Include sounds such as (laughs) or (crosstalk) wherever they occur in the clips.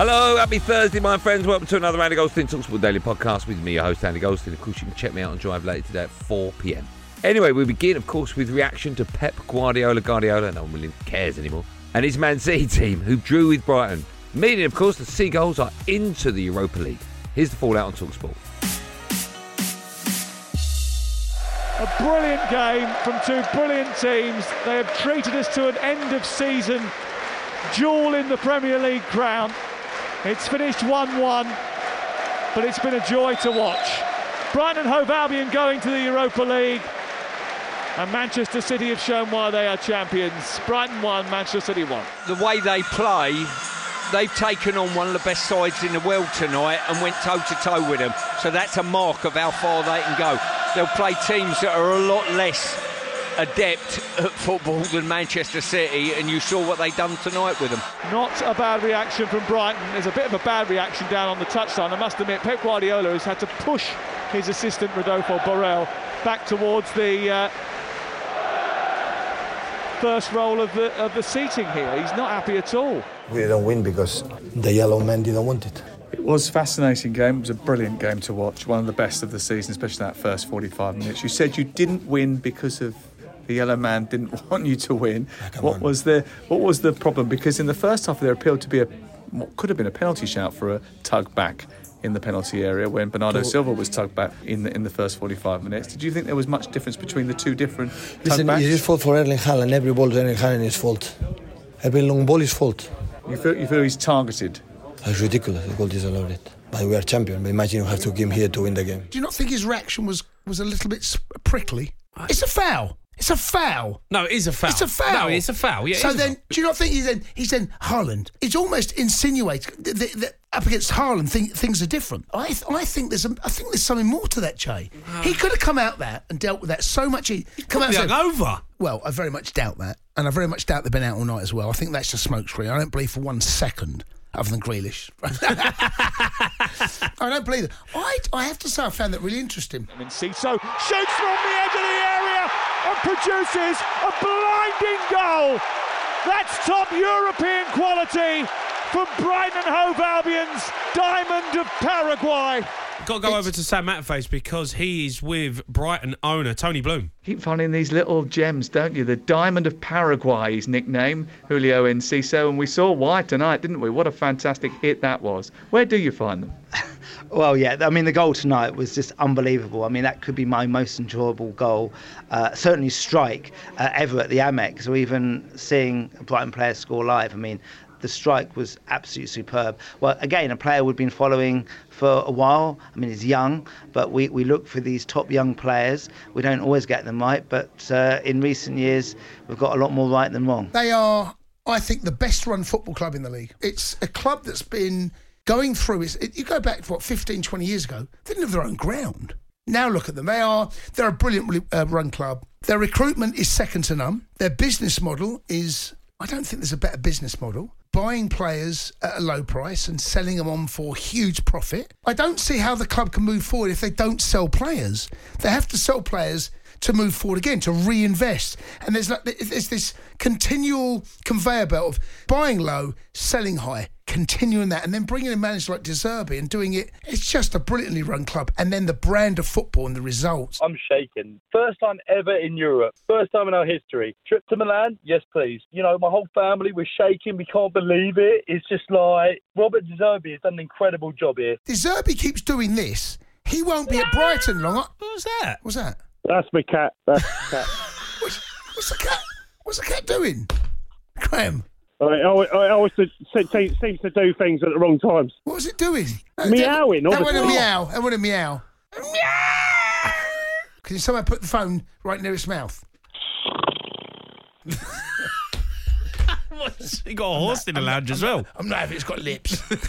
Hello, happy Thursday, my friends. Welcome to another Andy Goldstein Talksport Daily podcast with me, your host, Andy Goldstein. Of course, you can check me out on Drive later today at 4 pm. Anyway, we begin, of course, with reaction to Pep Guardiola. Guardiola, no one really cares anymore. And his Man City team, who drew with Brighton. Meaning, of course, the Seagulls are into the Europa League. Here's the fallout on Talksport. A brilliant game from two brilliant teams. They have treated us to an end of season duel in the Premier League crown. It's finished 1 1, but it's been a joy to watch. Brighton and Hove Albion going to the Europa League, and Manchester City have shown why they are champions. Brighton won, Manchester City won. The way they play, they've taken on one of the best sides in the world tonight and went toe to toe with them. So that's a mark of how far they can go. They'll play teams that are a lot less adept at football than Manchester City, and you saw what they done tonight with them. Not a bad reaction from Brighton. There's a bit of a bad reaction down on the touchline. I must admit, Pep Guardiola has had to push his assistant Rodolfo Borrell back towards the uh, first roll of the of the seating here. He's not happy at all. We didn't win because the yellow men didn't want it. It was a fascinating game. It was a brilliant game to watch. One of the best of the season, especially that first 45 minutes. You said you didn't win because of the yellow man didn't (laughs) want you to win. what on. was the what was the problem? Because in the first half there appeared to be a what could have been a penalty shout for a tug back in the penalty area when Bernardo Silva was tugged back in the, in the first 45 minutes. Did you think there was much difference between the two different Listen, tug it is fault for Erling Haaland. Every ball to Erling Haaland is fault. Every long ball is fault. You feel you feel he's targeted. That's ridiculous. The goal disallowed it. But we are champion. But imagine you have to give him here to win the game. Do you not think his reaction was, was a little bit prickly? It's a foul. It's a foul. No, it is a foul. It's a foul. No, it's a foul. Yeah. so then, foul. do you not think he's then he's then Haaland? It's almost insinuates that, that, that up against Haaland, think, things are different. I th- I think there's a, I think there's something more to that, Che. Ah. He could have come out there and dealt with that so much. He come out Probably and said, hungover. Well, I very much doubt that, and I very much doubt they've been out all night as well. I think that's just smokescreen. I don't believe for one second, other than Grealish. (laughs) I don't believe it. I, I have to say, I found that really interesting. Enciso shoots from the edge of the area and produces a blinding goal. That's top European quality from Brighton and Hove Albion's Diamond of Paraguay. Got to go over to Sam Matterface because he is with Brighton owner Tony Bloom. Keep finding these little gems, don't you? The Diamond of Paraguay, his nickname, Julio Enciso, and we saw why tonight, didn't we? What a fantastic hit that was. Where do you find them? (laughs) Well, yeah, I mean, the goal tonight was just unbelievable. I mean, that could be my most enjoyable goal, uh, certainly strike uh, ever at the Amex, or even seeing a Brighton player score live. I mean, the strike was absolutely superb. Well, again, a player we've been following for a while. I mean, he's young, but we, we look for these top young players. We don't always get them right, but uh, in recent years, we've got a lot more right than wrong. They are, I think, the best run football club in the league. It's a club that's been going through. It, you go back what 15, 20 years ago, they didn't have their own ground. Now look at them. They are they're a brilliant uh, run club. Their recruitment is second to none. Their business model is I don't think there's a better business model. Buying players at a low price and selling them on for huge profit. I don't see how the club can move forward if they don't sell players. They have to sell players to move forward again, to reinvest. And there's like there's this continual conveyor belt of buying low, selling high, continuing that, and then bringing in a manager like De Zerbi and doing it. It's just a brilliantly run club. And then the brand of football and the results. I'm shaking. First time ever in Europe. First time in our history. Trip to Milan? Yes, please. You know, my whole family was shaking. We can't believe it. It's just like Robert De Zerbi has done an incredible job here. De Zerbi keeps doing this. He won't be at Brighton long. What was that? What's that? That's my cat. That's my (laughs) cat. What's, what's the cat? What's the cat doing? Graham. I, I, I always se- se- seems to do things at the wrong times. What was it doing? Uh, meowing all That the went a meow. Oh. That went a meow. Meow. Can you somehow put the phone right near its mouth? (laughs) What's- You got a horse in the lounge as well. I'm not having it's got lips. (laughs) it's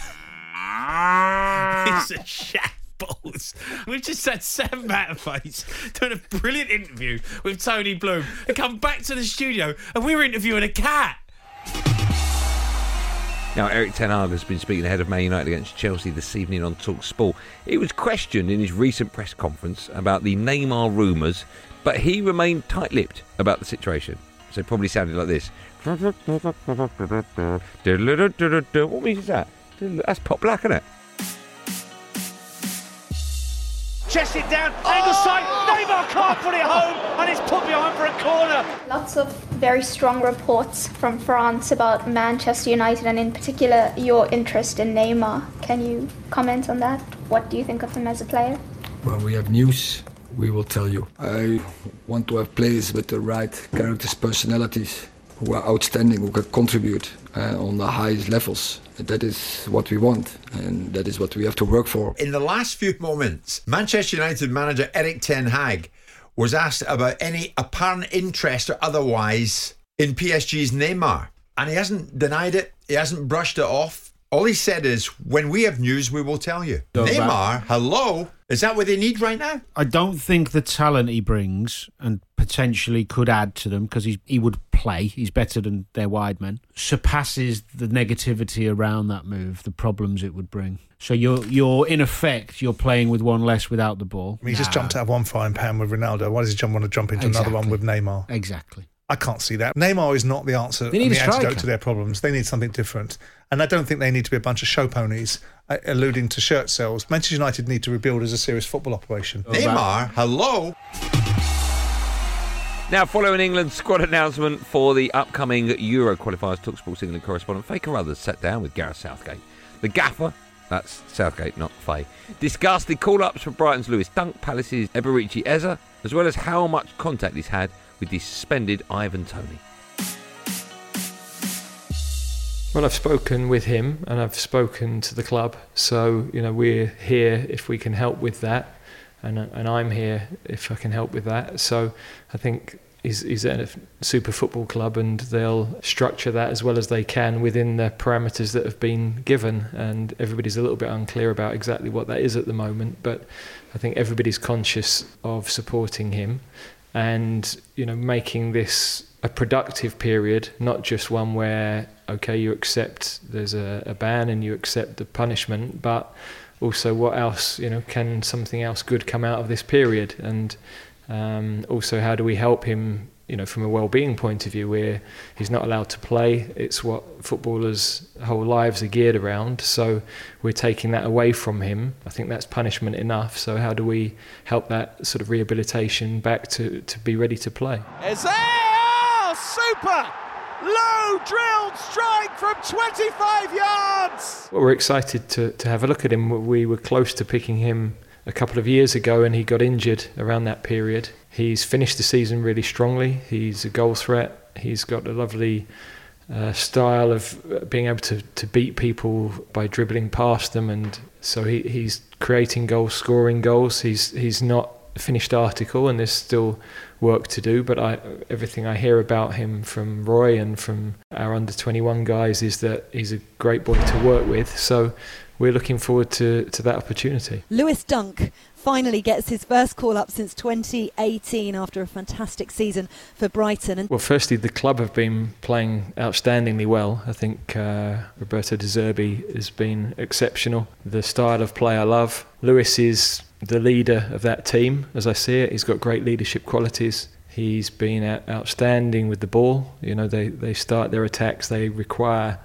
a shambles. We've just had Sam Matterface doing a brilliant interview with Tony Bloom and come back to the studio and we were interviewing a cat. Now, Erik Ten Hag has been speaking ahead of Man United against Chelsea this evening on Talk Sport. He was questioned in his recent press conference about the Neymar rumours, but he remained tight-lipped about the situation. So it probably sounded like this. (laughs) What music is that? That's pop black, isn't it? Chest it down, angle oh! side, Neymar can't put it home, and it's put behind for a corner. Lots of very strong reports from France about Manchester United and, in particular, your interest in Neymar. Can you comment on that? What do you think of him as a player? When we have news, we will tell you. I want to have players with the right characters, personalities, who are outstanding, who can contribute uh, on the highest levels. That is what we want, and that is what we have to work for. In the last few moments, Manchester United manager Erik Ten Hag was asked about any apparent interest or otherwise in PSG's Neymar. And he hasn't denied it, he hasn't brushed it off. All he said is, when we have news, we will tell you. So Neymar, that- hello? Is that what they need right now? I don't think the talent he brings and potentially could add to them because he he would play. He's better than their wide men. Surpasses the negativity around that move, the problems it would bring. So you're you're in effect you're playing with one less without the ball. I mean, he just jumped out of one frying pan with Ronaldo. Why does he jump want to jump into another one with Neymar? Exactly. I can't see that. Neymar is not the answer They need and a the antidote to their problems. They need something different. And I don't think they need to be a bunch of show ponies uh, alluding to shirt sales. Manchester United need to rebuild as a serious football operation. Neymar, hello? Now, following England's squad announcement for the upcoming Euro qualifiers, Talksport's England correspondent Faye Carruthers sat down with Gareth Southgate. The gaffer, that's Southgate, not Faye, discussed the call-ups for Brighton's Lewis Dunk, Palace's Eberechi Eze, as well as how much contact he's had with the suspended Ivan Toney. Well, I've spoken with him and I've spoken to the club, so you know we're here if we can help with that, and and I'm here if I can help with that. So I think he's he's a super football club and they'll structure that as well as they can within the parameters that have been given. And everybody's a little bit unclear about exactly what that is at the moment, but I think everybody's conscious of supporting him and you know making this a productive period, not just one where okay you accept there's a, a ban and you accept the punishment, but also what else you know can something else good come out of this period, and um, also how do we help him you know from a well-being point of view where he's not allowed to play it's what footballers whole lives are geared around so we're taking that away from him i think that's punishment enough so how do we help that sort of rehabilitation back to to be ready to play Eze! Oh, super! Low drilled strike from 25 yards! Well, we're excited to, to have a look at him. We were close to picking him a couple of years ago and he got injured around that period. He's finished the season really strongly. He's a goal threat. He's got a lovely uh, style of uh, being able to, to beat people by dribbling past them. And so he, he's creating goals, scoring goals. He's, he's not a finished article and there's still work to do. But I, everything I hear about him from Roy and from our under 21 guys is that he's a great boy to work with. So we're looking forward to, to that opportunity. Lewis Dunk finally gets his first call up since 2018 after a fantastic season for Brighton. And Well, firstly, the club have been playing outstandingly well. I think uh, Roberto De Zerbi has been exceptional. The style of play I love. Lewis is the leader of that team, as I see it. He's got great leadership qualities. He's been outstanding with the ball. You know, they, they start their attacks, they require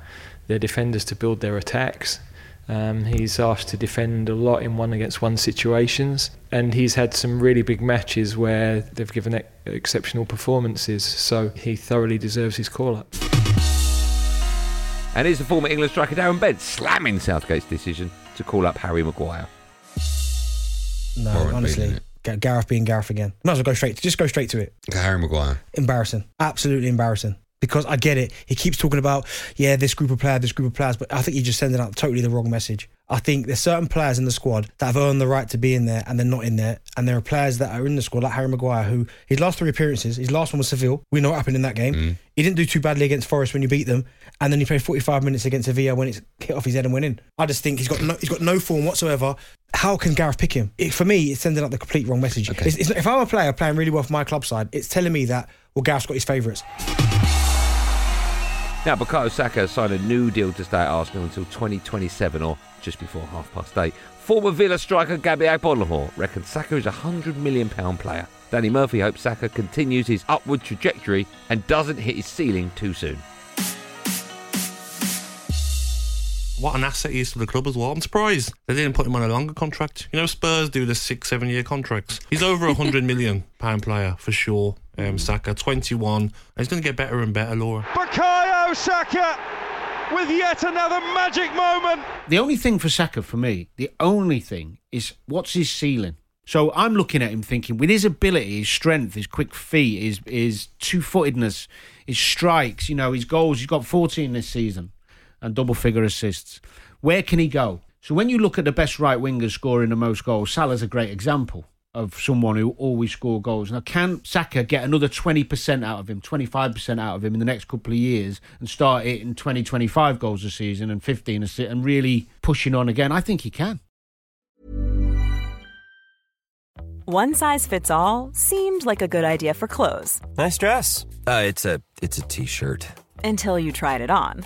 their defenders to build their attacks. Um, he's asked to defend a lot in one against one situations, and he's had some really big matches where they've given ex- exceptional performances. So he thoroughly deserves his call up. And here's the former England striker Darren Bent slamming Southgate's decision to call up Harry Maguire. No, Warren honestly, Gareth being Gareth again. Might as well go straight. Just go straight to it. Harry Maguire. Embarrassing. Absolutely embarrassing. Because I get it. He keeps talking about, yeah, this group of players, this group of players, but I think you're just sending out totally the wrong message. I think there's certain players in the squad that have earned the right to be in there and they're not in there. And there are players that are in the squad, like Harry Maguire, who his last three appearances, his last one was Seville. We know what happened in that game. Mm. He didn't do too badly against Forest when you beat them. And then he played 45 minutes against Sevilla when it's hit off his head and went in. I just think he's got no, he's got no form whatsoever. How can Gareth pick him? It, for me, it's sending out the complete wrong message. It's, it's, if I'm a player playing really well for my club side, it's telling me that, well, Gareth's got his favourites. Now, Bukayo Saka has signed a new deal to stay at Arsenal until 2027 or just before half past eight. Former Villa striker Gabby Agbonlahor reckons Saka is a £100 million player. Danny Murphy hopes Saka continues his upward trajectory and doesn't hit his ceiling too soon. What an asset he is to the club as well. I'm surprised they didn't put him on a longer contract. You know, Spurs do the six, seven year contracts. He's over a hundred (laughs) million pound player for sure. Um, Saka, 21. And he's going to get better and better, Laura. Bukayo Saka with yet another magic moment. The only thing for Saka for me, the only thing is what's his ceiling. So I'm looking at him thinking, with his ability, his strength, his quick feet, his his two footedness, his strikes, you know, his goals. He's got 14 this season and double figure assists. Where can he go? So when you look at the best right wingers scoring the most goals, Salah's a great example of someone who always score goals. Now, can Saka get another 20% out of him, 25% out of him in the next couple of years and start hitting 20, 25 goals a season and 15 a season and really pushing on again? I think he can. One size fits all seemed like a good idea for clothes Nice dress. Uh, it's a it's a t-shirt. until you tried it on.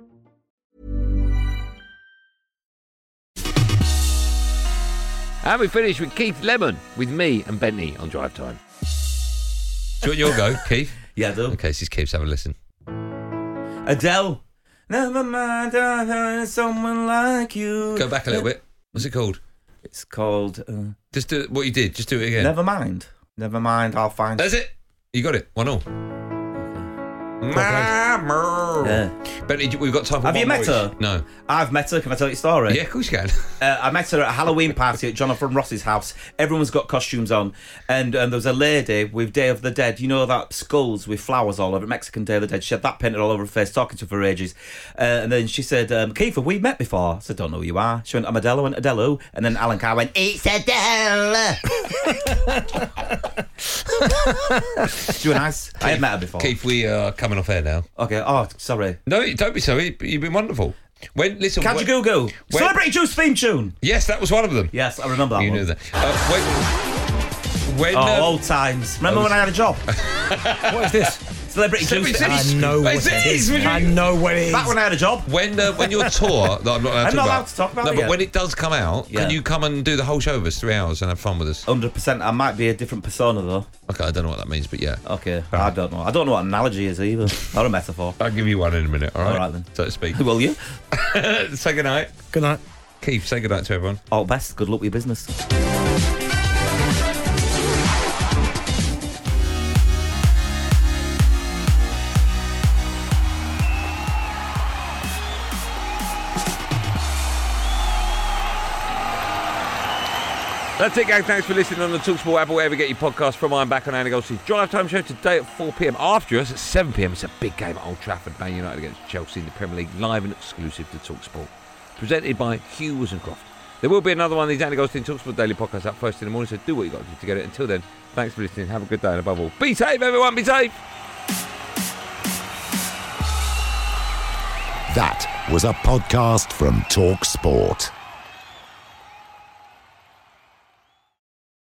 And we finish with Keith Lemon with me and Bentley on Drive Time. Do you want your go, Keith? Yeah, I do. Okay, so just Keith's have a listen. Adele. Never mind, I heard someone like you. Go back a little bit. What's it called? It's called. Uh, Just do what you did. Just do it again. Never mind. Never mind, I'll find. That's it. You got it. One all. Yeah. Bentley, we've got time Have you met her? No. I've met her. Can I tell you a story? Yeah, of course you can. Uh, I met her at a Halloween party at Jonathan Ross's house. Everyone's got costumes on, and um, there was a lady with Day of the Dead. You know that skulls with flowers all over it, Mexican Day of the Dead. She had that painted all over her face, talking to her for ages. Uh, and then she said, um, "Keith, have we met before?" I said, "Don't know who you are." She went, "I'm Adele." I went? And then Alan Carr went, "It's Adele." (laughs) she was nice. I had met her before. Keith, we are coming off air now. Okay. Oh, sorry. No, don't be sorry. You've been wonderful. When listen, Catch when- a Google. when- Celebrity Juice theme tune. Yes, that was one of them. Yes, I remember that You one. knew that. Uh, when, when, oh, um, old times. Remember when I had a job? (laughs) what is this? Celebrity Celebrity Juice. Juice. I know what it it is, is. would you- I know what it is. Back when I had a job. When uh, when your tour that I'm not allowed, I'm to, not talk allowed to talk about no, it but yet. when it does come out, Yeah. can you come and do the whole show with us three hours and have fun with us? Hundred percent. I might be a different persona though. Okay, I don't know what that means, but yeah. Okay, I don't know. I don't know what analogy is either. Not a metaphor. I'll give you one in a minute. All right, All right then. so to speak. Will you? (laughs) say good night, Good night. Keith. Say good night to everyone. All best. Good luck with your business. That's it, gang. Thanks for listening on the Talksport app or wherever you get your podcast from. I'm back on Andy Goldstein's Drive Time Show today at 4 pm. After us at 7 pm, it's a big game at Old Trafford. Man United against Chelsea in the Premier League, live and exclusive to Talksport. Presented by Hughes and Croft. There will be another one of these Andy Goldstein Talksport daily podcasts up first in the morning, so do what you got to do to get it. Until then, thanks for listening. Have a good day, and above all, be safe, everyone. Be safe. That was a podcast from Talk Sport.